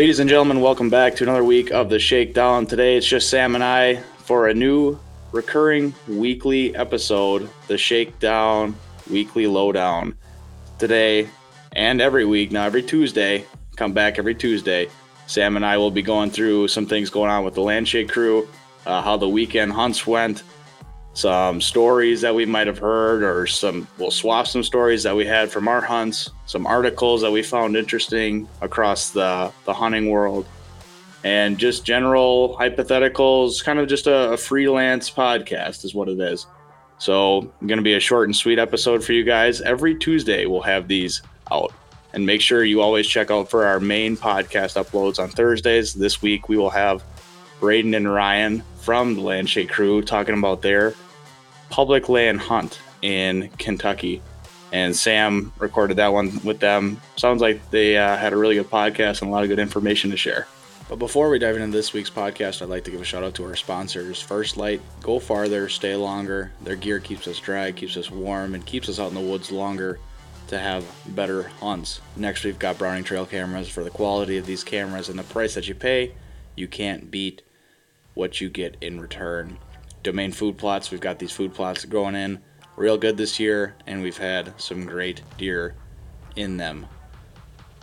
Ladies and gentlemen, welcome back to another week of the Shakedown. Today it's just Sam and I for a new recurring weekly episode, the Shakedown Weekly Lowdown. Today and every week, now every Tuesday, come back every Tuesday. Sam and I will be going through some things going on with the Landshake crew, uh, how the weekend hunts went, some stories that we might have heard, or some we'll swap some stories that we had from our hunts, some articles that we found interesting across the, the hunting world, and just general hypotheticals, kind of just a, a freelance podcast is what it is. So, going to be a short and sweet episode for you guys. Every Tuesday, we'll have these out. And make sure you always check out for our main podcast uploads on Thursdays. This week, we will have Braden and Ryan from the Landshake crew talking about their public land hunt in Kentucky. And Sam recorded that one with them. Sounds like they uh, had a really good podcast and a lot of good information to share. But before we dive into this week's podcast, I'd like to give a shout out to our sponsors. First Light, go farther, stay longer. Their gear keeps us dry, keeps us warm, and keeps us out in the woods longer to have better hunts. Next, we've got Browning Trail cameras. For the quality of these cameras and the price that you pay, you can't beat what you get in return. Domain food plots, we've got these food plots growing in real good this year, and we've had some great deer in them.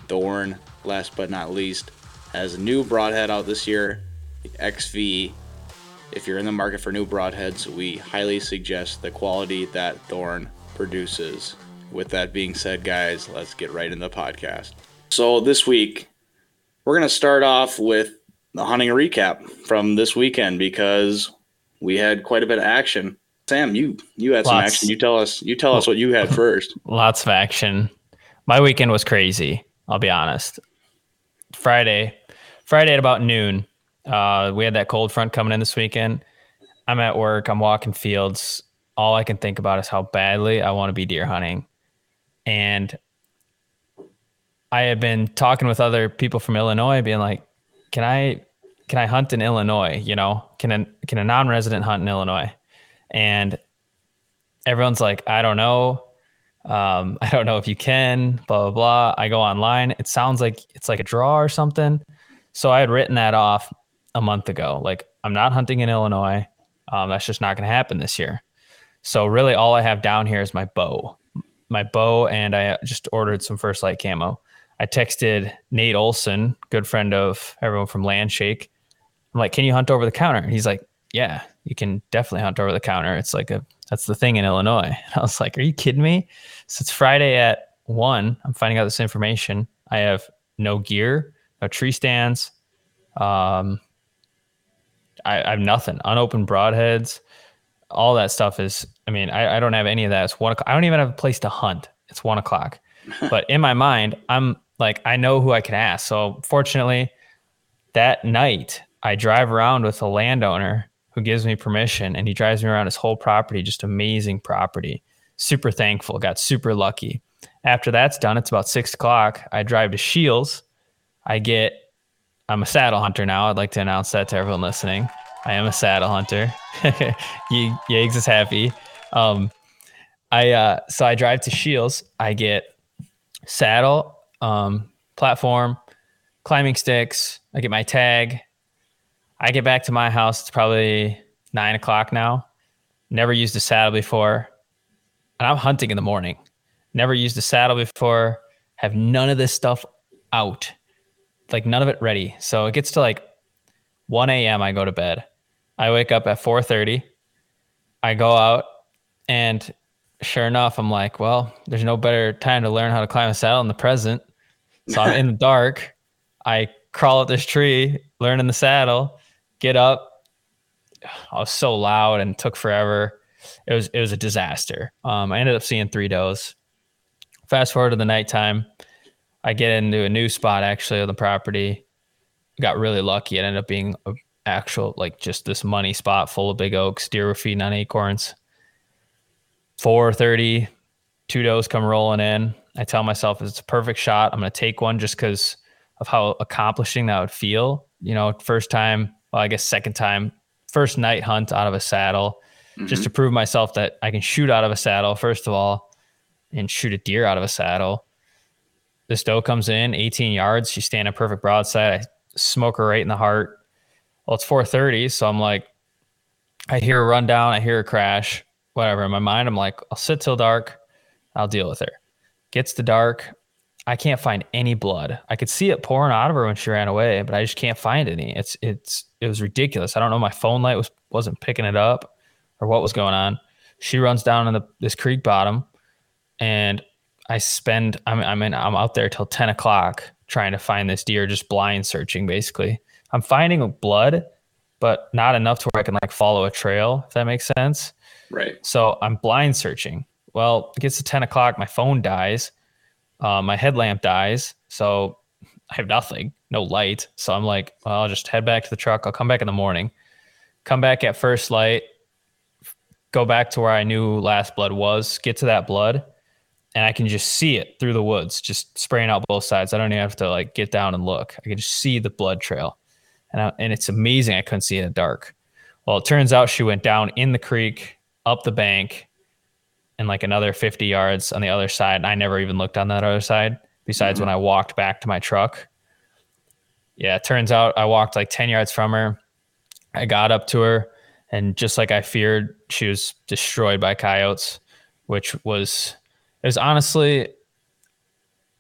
Thorn, last but not least, has a new broadhead out this year, the XV. If you're in the market for new broadheads, we highly suggest the quality that Thorn produces. With that being said, guys, let's get right into the podcast. So, this week, we're going to start off with the hunting recap from this weekend because we had quite a bit of action. Sam, you you had some action. You tell us you tell us what you had first. Lots of action. My weekend was crazy. I'll be honest. Friday, Friday at about noon, uh, we had that cold front coming in this weekend. I'm at work. I'm walking fields. All I can think about is how badly I want to be deer hunting, and I had been talking with other people from Illinois, being like, "Can I, can I hunt in Illinois? You know, can a can a non-resident hunt in Illinois?" And everyone's like, "I don't know." Um, I don't know if you can, blah, blah, blah. I go online. It sounds like it's like a draw or something. So I had written that off a month ago. Like, I'm not hunting in Illinois. Um, that's just not going to happen this year. So, really, all I have down here is my bow, my bow, and I just ordered some First Light camo. I texted Nate Olson, good friend of everyone from Landshake. I'm like, can you hunt over the counter? And he's like, yeah, you can definitely hunt over the counter. It's like a, that's the thing in Illinois. I was like, are you kidding me? So it's Friday at one. I'm finding out this information. I have no gear, no tree stands. Um, I, I have nothing. Unopened broadheads. All that stuff is. I mean, I, I don't have any of that. It's one. o'clock. I don't even have a place to hunt. It's one o'clock. but in my mind, I'm like, I know who I can ask. So fortunately, that night I drive around with a landowner who gives me permission, and he drives me around his whole property. Just amazing property super thankful, got super lucky. After that's done, it's about six o'clock. I drive to Scheels. I get, I'm a saddle hunter now. I'd like to announce that to everyone listening. I am a saddle hunter. Ye- Yeags is happy. Um, I uh, so I drive to Scheels. I get saddle, um, platform, climbing sticks. I get my tag. I get back to my house. It's probably nine o'clock now. Never used a saddle before and I'm hunting in the morning. Never used a saddle before. Have none of this stuff out, like none of it ready. So it gets to like 1 a.m. I go to bed. I wake up at 4:30. I go out, and sure enough, I'm like, well, there's no better time to learn how to climb a saddle in the present. So I'm in the dark. I crawl up this tree, learn in the saddle, get up. I was so loud and took forever it was it was a disaster. Um, I ended up seeing three does. Fast forward to the nighttime, I get into a new spot actually on the property. Got really lucky. It ended up being a actual like just this money spot full of big oaks. Deer were feeding on acorns. 4:30, two does come rolling in. I tell myself it's a perfect shot. I'm gonna take one just because of how accomplishing that would feel. You know, first time, well, I guess second time, first night hunt out of a saddle just to mm-hmm. prove myself that I can shoot out of a saddle, first of all, and shoot a deer out of a saddle. this doe comes in 18 yards. She's standing perfect broadside. I smoke her right in the heart. Well, it's 4:30, so I'm like, I hear a rundown, I hear a crash, whatever. In my mind, I'm like, I'll sit till dark, I'll deal with her. Gets to dark, I can't find any blood. I could see it pouring out of her when she ran away, but I just can't find any. It's it's it was ridiculous. I don't know. My phone light was wasn't picking it up, or what was going on. She runs down in the this creek bottom, and I spend I'm I'm in I'm out there till ten o'clock trying to find this deer, just blind searching basically. I'm finding blood, but not enough to where I can like follow a trail, if that makes sense. Right. So I'm blind searching. Well, it gets to 10 o'clock, my phone dies, uh, my headlamp dies. So I have nothing, no light. So I'm like, well, I'll just head back to the truck. I'll come back in the morning, come back at first light, go back to where I knew last blood was, get to that blood, and I can just see it through the woods, just spraying out both sides. I don't even have to like get down and look. I can just see the blood trail. And, I, and it's amazing. I couldn't see in the dark. Well, it turns out she went down in the creek, up the bank, and like another 50 yards on the other side. And I never even looked on that other side besides mm-hmm. when I walked back to my truck. Yeah, it turns out I walked like 10 yards from her. I got up to her, and just like I feared, she was destroyed by coyotes, which was, it was honestly,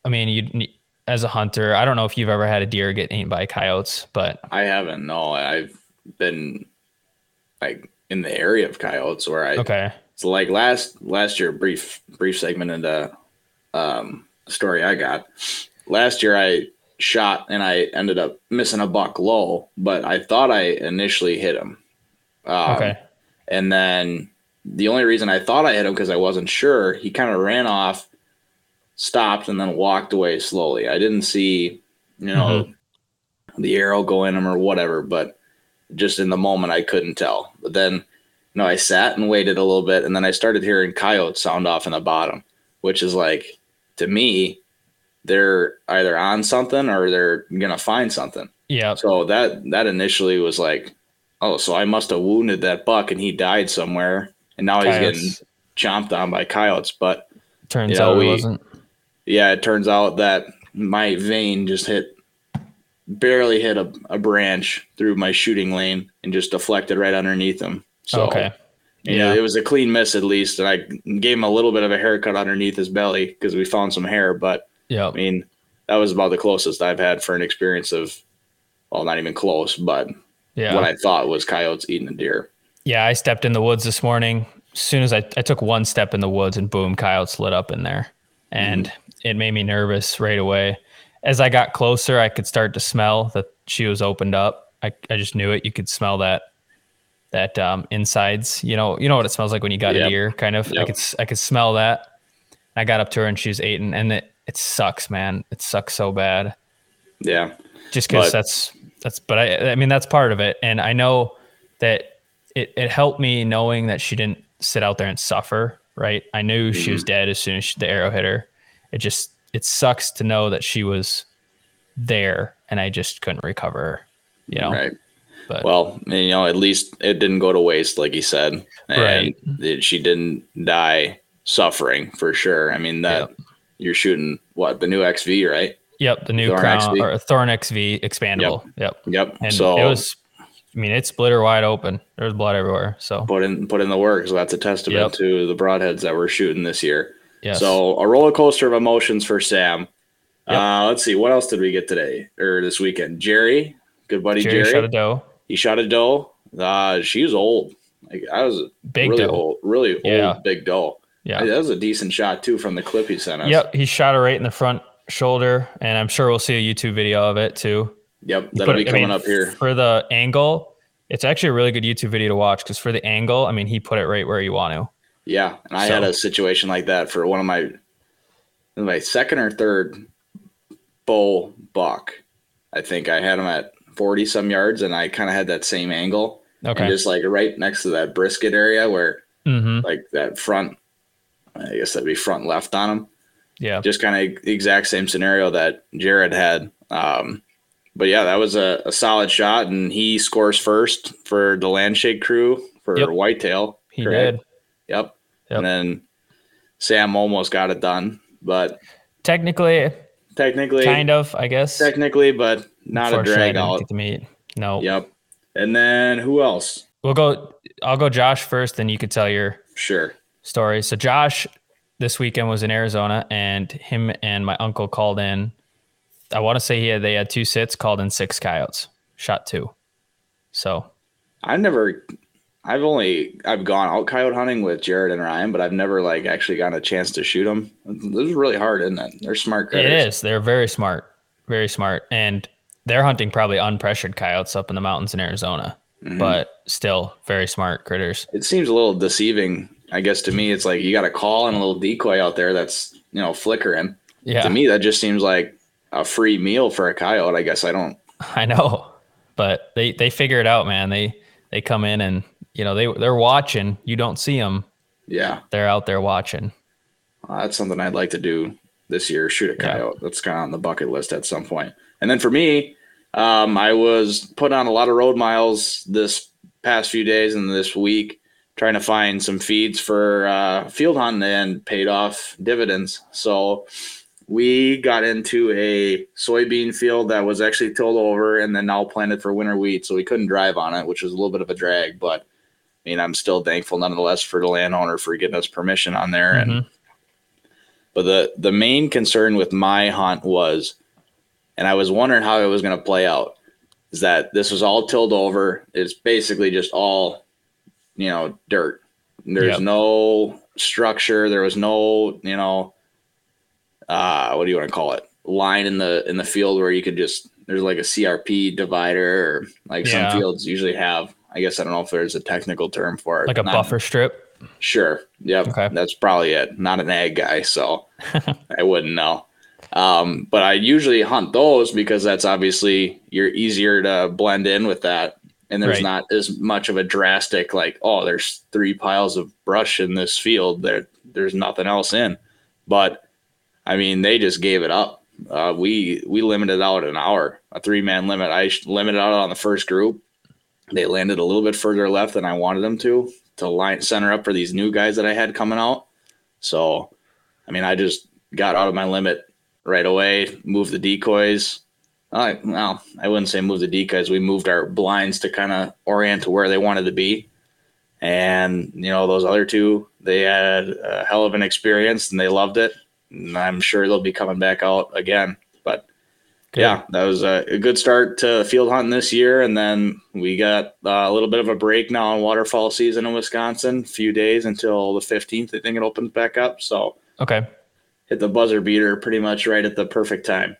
I mean, you as a hunter, I don't know if you've ever had a deer get eaten by coyotes, but I haven't. No, I've been like in the area of coyotes where I okay. So like last last year, brief brief segment into um, story I got. Last year I shot and I ended up missing a buck low, but I thought I initially hit him. Um, okay. And then the only reason I thought I hit him because I wasn't sure, he kind of ran off, stopped, and then walked away slowly. I didn't see, you know, mm-hmm. the arrow go in him or whatever, but just in the moment I couldn't tell. But then, know, I sat and waited a little bit, and then I started hearing coyotes sound off in the bottom, which is like to me, they're either on something or they're gonna find something. Yeah. So that that initially was like, oh, so I must have wounded that buck and he died somewhere, and now coyotes. he's getting chomped on by coyotes. But turns you know, out we, wasn't. Yeah, it turns out that my vane just hit barely hit a, a branch through my shooting lane and just deflected right underneath him. So okay. Yeah, it was a clean miss at least, and I gave him a little bit of a haircut underneath his belly because we found some hair. But yeah, I mean, that was about the closest I've had for an experience of, well, not even close, but yeah, what I thought was coyotes eating a deer. Yeah, I stepped in the woods this morning. As soon as I, I took one step in the woods, and boom, coyotes lit up in there, and mm-hmm. it made me nervous right away. As I got closer, I could start to smell that she was opened up. I, I just knew it. You could smell that that um, insides. You know, you know what it smells like when you got yep. a deer, kind of. Yep. I could I could smell that. I got up to her and she was eating, and it it sucks, man. It sucks so bad. Yeah, just because that's that's. But I I mean that's part of it, and I know that it it helped me knowing that she didn't sit out there and suffer. Right, I knew mm-hmm. she was mm-hmm. dead as soon as she, the arrow hit her. It just it sucks to know that she was there and I just couldn't recover. You know, right. But well, you know, at least it didn't go to waste, like he said, and right. she didn't die suffering for sure. I mean that yep. you're shooting what the new XV, right? Yep, the new Thorn Crown XV. or Thorn XV expandable. Yep, yep. yep. And so it was. I mean, it's split her wide open. There's blood everywhere. So put in put in the work. So that's a testament yep. to the broadheads that we're shooting this year. Yes. So a roller coaster of emotions for Sam. Yep. Uh, let's see, what else did we get today or this weekend? Jerry, good buddy Jerry, Jerry. shot a doe. He shot a doe. Uh, she was old. Like I was big really doe. old, really yeah. old big doe. Yeah, that was a decent shot too from the clip he sent us. Yep, he shot her right in the front shoulder, and I'm sure we'll see a YouTube video of it too. Yep, that'll be coming I mean, up here for the angle. It's actually a really good YouTube video to watch because for the angle, I mean, he put it right where you want to. Yeah, and I so. had a situation like that for one of my my second or third bull buck. I think I had him at 40 some yards and I kind of had that same angle. Okay. And just like right next to that brisket area where mm-hmm. like that front, I guess that'd be front left on him. Yeah. Just kind of exact same scenario that Jared had. Um, but yeah, that was a, a, solid shot and he scores first for the Landshake crew for yep. whitetail. He correct? did. Yep. yep. And then Sam almost got it done, but technically technically. Kind of, I guess. Technically, but not a drag out. get to meet. No. Yep. And then who else? We'll go. I'll go Josh first, then you could tell your Sure. story. So Josh this weekend was in Arizona, and him and my uncle called in. I want to say he had they had two sits, called in six coyotes, shot two. So I've never I've only I've gone out coyote hunting with Jared and Ryan, but I've never like actually gotten a chance to shoot them. This is really hard, isn't it? They're smart critters. it is. They're very smart, very smart, and they're hunting probably unpressured coyotes up in the mountains in Arizona, Mhm. but still very smart critters. it seems a little deceiving. I guess to me, it's like you got a call and a little decoy out there that's you know flickering. Yeah, To me, that just seems like a free meal for a coyote. I guess I don't. I know, but they they figure it out, man. They they come in and you know they they're watching. You don't see them. Yeah, They're out there watching. Uh, that's something I'd like to do this year. Shoot a Yeah. coyote. That's kind of on the bucket list at some point. And then for me, um, I was put on a lot of road miles this past few days and this week, trying to find some feeds for uh, field hunting and paid off dividends. So we got into a soybean field that was actually tilled over and then now planted for winter wheat. So we couldn't drive on it, which was a little bit of a drag, but. I mean, I'm still thankful nonetheless for the landowner for getting us permission on there, and Mhm. but the the main concern with my hunt was, and I was wondering how it was going to play out, is that this was all tilled over. It's basically just all, you know, dirt. There's Yep. no structure. There was no, you know, uh, what do you want to call it? Line in the in the field where you could just there's like a CRP divider or like Yeah. some fields usually have. I guess I don't know if there's a technical term for it. Like a Not- buffer strip. Sure. Yep. Okay. That's probably it. Not an ag guy, so I wouldn't know. Um, but I usually hunt those because that's obviously you're easier to blend in with that. And there's Right. not as much of a drastic like, oh, there's three piles of brush in this field. There there's nothing else in. But I mean, they just gave it up. Uh, we we limited out an hour, a three man limit. I limited out on the first group. They landed a little bit further left than I wanted them to to line center up for these new guys that I had coming out. So, I mean, I just got out of my limit right away, move the decoys. I, well, I wouldn't say move the decoys. We moved our blinds to kind of orient to where they wanted to be. And, you know, those other two, they had a hell of an experience and they loved it. And I'm sure they'll be coming back out again. But Good. yeah, that was a, a good start to field hunting this year. And then we got uh, a little bit of a break now in waterfowl season in Wisconsin, a few days until the 15th. I think it opens back up. So Okay. Hit the buzzer beater pretty much right at the perfect time.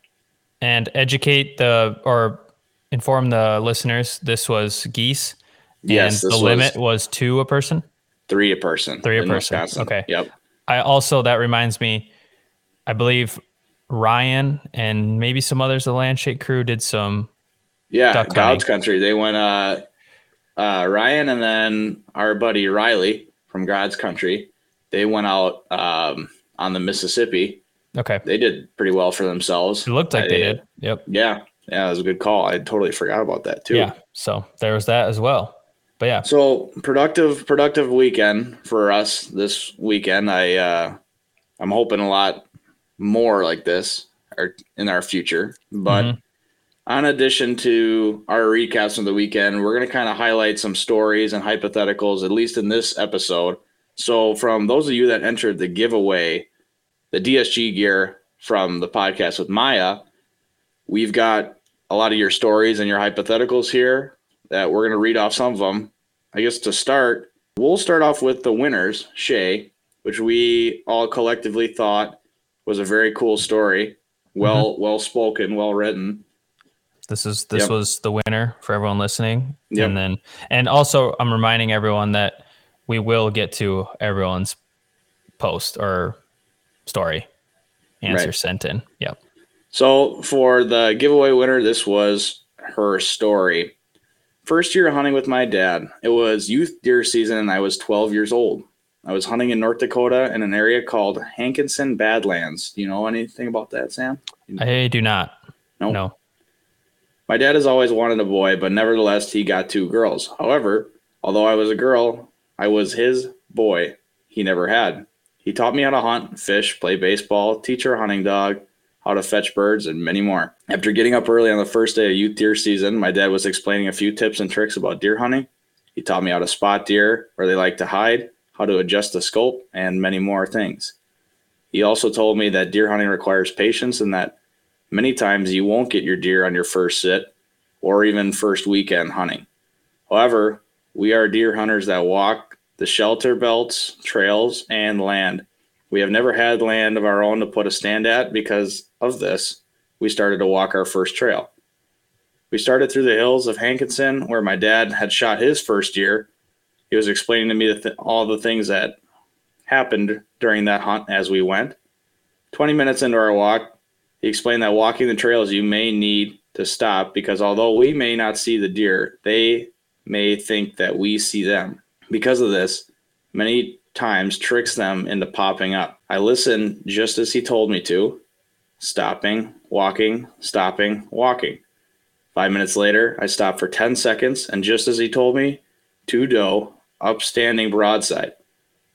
And educate the or inform the listeners. This was geese. Yes, and the was limit was two a person. three a person. Three a person. Wisconsin. Okay. Yep. I also that reminds me, I believe Ryan and maybe some others of the Landshake crew did some. Yeah, God's country. They went uh, uh, Ryan and then our buddy Riley from God's country. They went out um, on the Mississippi. Okay, They did pretty well for themselves. it looked like they did. Yep. Yeah, yeah, it was a good call. I totally forgot about that too. Yeah. So there was that as well. But yeah, So productive, productive weekend for us this weekend. I uh, I'm hoping a lot more like this or in our future. But Mhm. in addition to our recaps of the weekend, we're going to kind of highlight some stories and hypotheticals, at least in this episode. So from those of you that entered the giveaway, the DSG gear from the podcast with Maya, we've got a lot of your stories and your hypotheticals here that we're going to read off some of them. I guess to start, we'll start off with the winners, Shay, which we all collectively thought was a very cool story. Mm-hmm. Well, well spoken, well written. this is this Yep. was the winner for everyone listening. Yep. And then and also I'm reminding everyone that we will get to everyone's post or story answer Right. sent in. Yep. So for the giveaway winner, this was her story. First year hunting with my dad. It was youth deer season, and I was 12 years old. I was hunting in North Dakota in an area called Hankinson Badlands. Do you know anything about that, Sam? I do not. Nope. No. My dad has always wanted a boy, but nevertheless, he got two girls. However, although I was a girl, I was his boy. He never had. He taught me how to hunt, fish, play baseball, teach our hunting dog. how to fetch birds, and many more. After getting up early on the first day of youth deer season, my dad was explaining a few tips and tricks about deer hunting. He taught me how to spot deer, where they like to hide, how to adjust the scope, and many more things. He also told me that deer hunting requires patience and that many times you won't get your deer on your first sit or even first weekend hunting. However, we are deer hunters that walk the shelter belts, trails, and land. We have never had land of our own to put a stand at because of this. We started to walk our first trail. We started through the hills of Hankinson, where my dad had shot his first deer. He was explaining to me the th- all the things that happened during that hunt as we went. 20 minutes into our walk, he explained that walking the trails, you may need to stop because although we may not see the deer, they may think that we see them. Because of this, many times tricks them into popping up. I listen just as he told me to, stopping, walking, stopping, walking. Five minutes later, I stopped for 10 seconds, and just as he told me, two doe, upstanding broadside.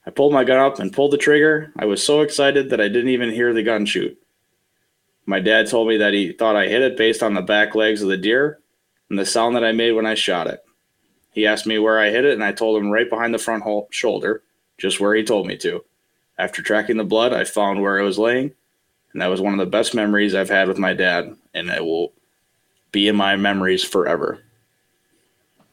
I pulled my gun up and pulled the trigger. I was so excited that I didn't even hear the gun shoot. My dad told me that he thought I hit it based on the back legs of the deer and the sound that I made when I shot it. He asked me where I hit it, and I told him right behind the front hole, shoulder, just where he told me to. After tracking the blood, I found where it was laying, and that was one of the best memories I've had with my dad, and it will be in my memories forever.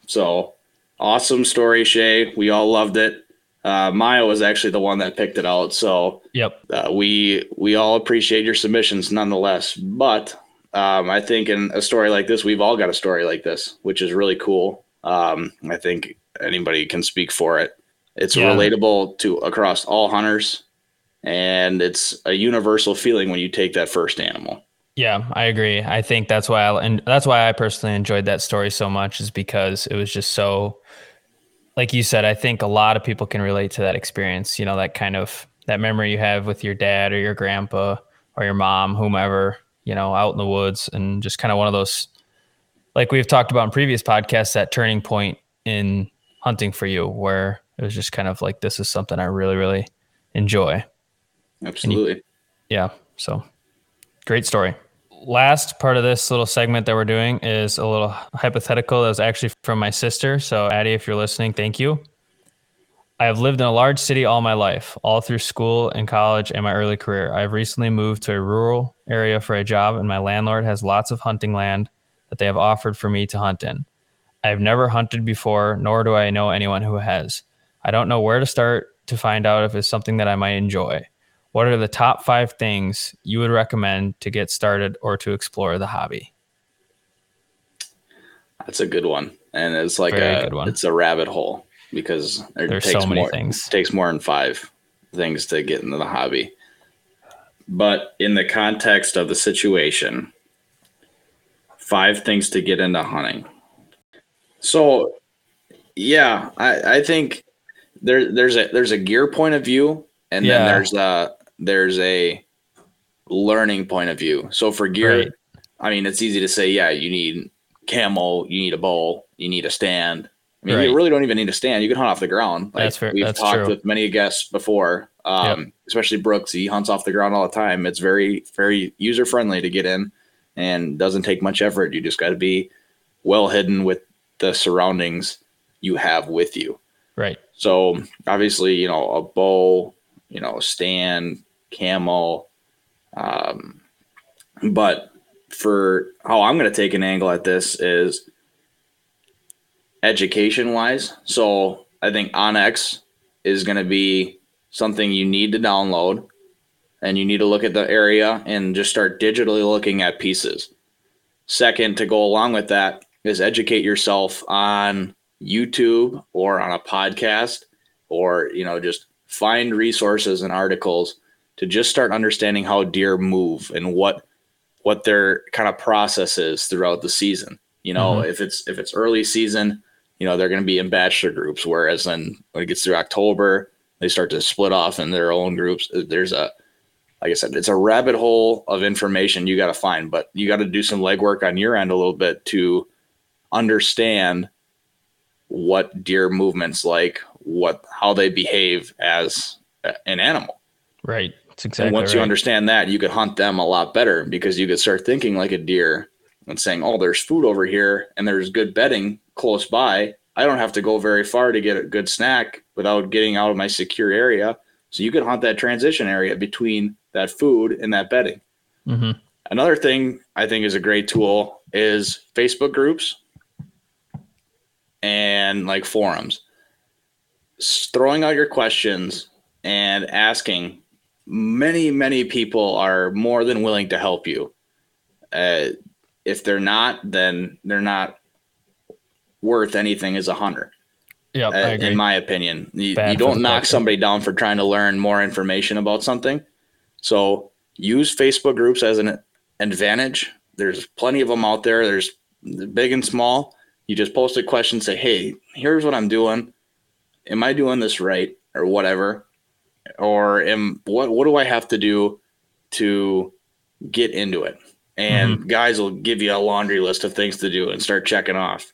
So, awesome story, Shay. We all loved it. Uh, Maya was actually the one that picked it out, so Yep. uh, we we all appreciate your submissions nonetheless. But um, I think in a story like this, we've all got a story like this, which is really cool. Um, I think anybody can speak for it. It's Yeah. relatable to across all hunters, and it's a universal feeling when you take that first animal. Yeah, I agree. I think that's why I and that's why I personally enjoyed that story so much is because it was just so like you said, I think a lot of people can relate to that experience, you know, that kind of that memory you have with your dad or your grandpa or your mom, whomever, you know, out in the woods and just kind of one of those like we've talked about in previous podcasts that turning point in hunting for you where it was just kind of like this is something I really really enjoy. Absolutely. Yeah. So great story. Last part of this little segment that we're doing is a little hypothetical that was actually from my sister. So, Addie, if you're listening, thank you. I have lived in a large city all my life, all through school and college and my early career. I have recently moved to a rural area for a job, and my landlord has lots of hunting land that they have offered for me to hunt in. I have never hunted before, nor do I know anyone who has. I don't know where to start to find out if it's something that I might enjoy. What are the top five things you would recommend to get started or to explore the hobby? That's a good one, and it's like Very a it's a rabbit hole because it There's takes so many more, things. takes more than five things to get into the hobby. But in the context of the situation, five things to get into hunting. So, yeah, I, I think there there's a there's a gear point of view, and Yeah. then there's a there's a learning point of view. So for gear, Right. I mean, it's easy to say, yeah, you need camo, you need a bowl, you need a stand. I mean, Right. you really don't even need a stand. You can hunt off the ground. Like That's fair- we've that's talked true. with many guests before, um, especially Brooks. He hunts off the ground all the time. It's very, very user friendly to get in, and doesn't take much effort. You just got to be well hidden with the surroundings you have with you. Right. So obviously, you know, a bow, you know, stand, camel, Um, but for how I'm going to take an angle at this is education wise. So I think onX is going to be something you need to download and you need to look at the area and just start digitally looking at pieces. Second, to go along with that is educate yourself on YouTube or on a podcast or, you know, just find resources and articles to just start understanding how deer move and what what their kind of process is throughout the season. You know, Mhm. if it's if it's early season, you know, they're going to be in bachelor groups whereas then when it gets through October, they start to split off in their own groups. There's a like I said, it's a rabbit hole of information you got to find, but you got to do some legwork on your end a little bit to understand what deer movements like, what how they behave as an animal. Right. exactly and once you understand that, you could hunt them a lot better because you could start thinking like a deer and saying, "Oh, there's food over here, and there's good bedding close by. I don't have to go very far to get a good snack without getting out of my secure area." So you could hunt that transition area between that food and that bedding. hmm Another thing I think is a great tool is Facebook groups and like forums. Throwing out your questions and asking. Many, many people are more than willing to help you. Uh, if they're not, then they're not worth anything as a hunter Yep, I uh, in my opinion. You, you don't knock somebody down for trying to learn more information about something. So use Facebook groups as an advantage. There's plenty of them out there. There's big and small. You just post a question, say, "Hey, here's what I'm doing. Am I doing this right, or whatever? Or am what what do I have to do to get into it?" And mm-hmm. guys will give you a laundry list of things to do and start checking off.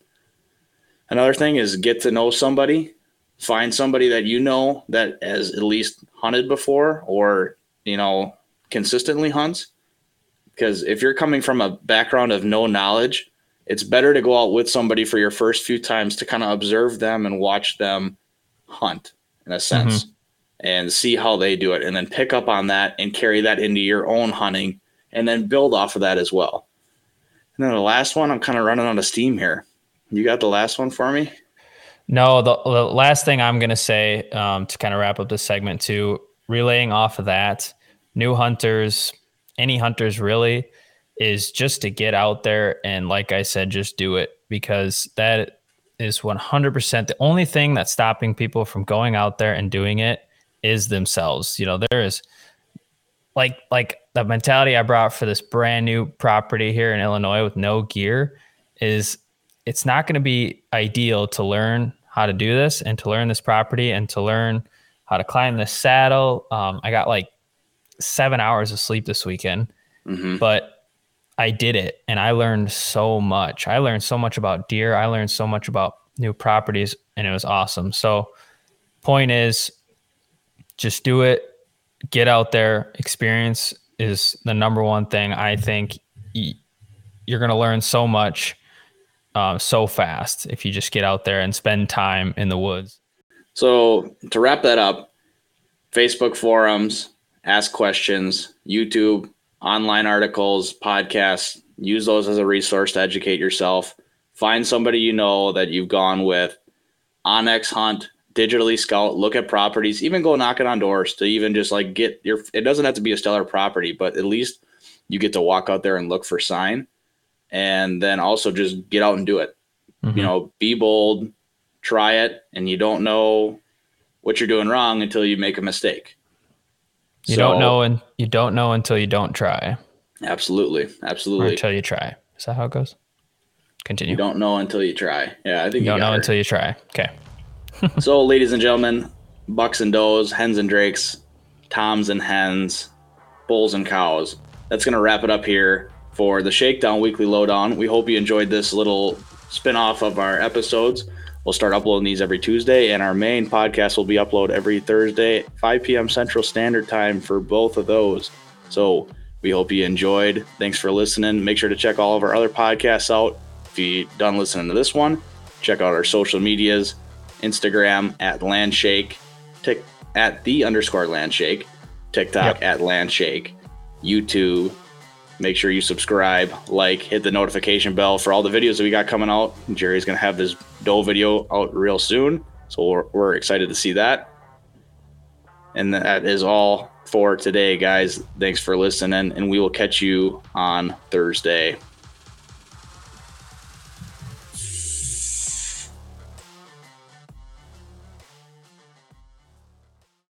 Another thing is get to know somebody find somebody that you know that has at least hunted before or you know consistently hunts. Because if you're coming from a background of no knowledge it's better to go out with somebody for your first few times to kind of observe them and watch them hunt in a sense and see how they do it and then pick up on that and carry that into your own hunting and then build off of that as well. And then the last one i'm kind of running out of steam here. You got the last one for me? No, the, the last thing I'm going to say um, to kind of wrap up this segment too, relaying off of that, new hunters, any hunters really, is just to get out there and, like I said, just do it because that is 100% the only thing that's stopping people from going out there and doing it is themselves. You know, there is like like the mentality I brought for this brand new property here in Illinois with no gear is it's not going to be ideal to learn how to do this and to learn this property and to learn how to climb this saddle. Um, I got like seven hours of sleep this weekend, mm-hmm. but I did it and I learned so much. I learned so much about deer. I learned so much about new properties and it was awesome. So, point is just do it, get out there. Experience is the number one thing. I think you're going to learn so much um, so fast if you just get out there and spend time in the woods. So to wrap that up, Facebook forums, ask questions, YouTube, online articles, podcasts, use those as a resource to educate yourself. Find somebody you know that you've gone with. onX hunt, digitally scout, look at properties, even go knocking on doors to even just like get your it doesn't have to be a stellar property, but at least you get to walk out there and look for sign and then also just get out and do it. Mhm. You know, be bold, try it, and you don't know what you're doing wrong until you make a mistake. you So- don't know and you don't know until you don't try Absolutely, or absolutely. until you try. Is that how it goes? Continue. You don't know until you try. Yeah, I think You don't know until you try. Okay. so, ladies and gentlemen, bucks and does, hens and drakes, toms and hens, bulls and cows. That's going to wrap it up here for the Shakedown Weekly Lowdown. We hope you enjoyed this little spin off of our episodes. We'll start uploading these every Tuesday, and our main podcast will be uploaded every Thursday, 5 p.m. Central Standard Time for both of those. So, we hope you enjoyed. Thanks for listening. Make sure to check all of our other podcasts out. If you're done listening to this one, check out our social medias Instagram at Landshake, tick at the underscore Landshake, TikTok Yep. at Landshake, YouTube. Make sure you subscribe, like, hit the notification bell for all the videos that we got coming out. Jerry's gonna have this doe video out real soon, so we're, we're excited to see that. And that is all for today, guys. Thanks for listening, and we will catch you on Thursday.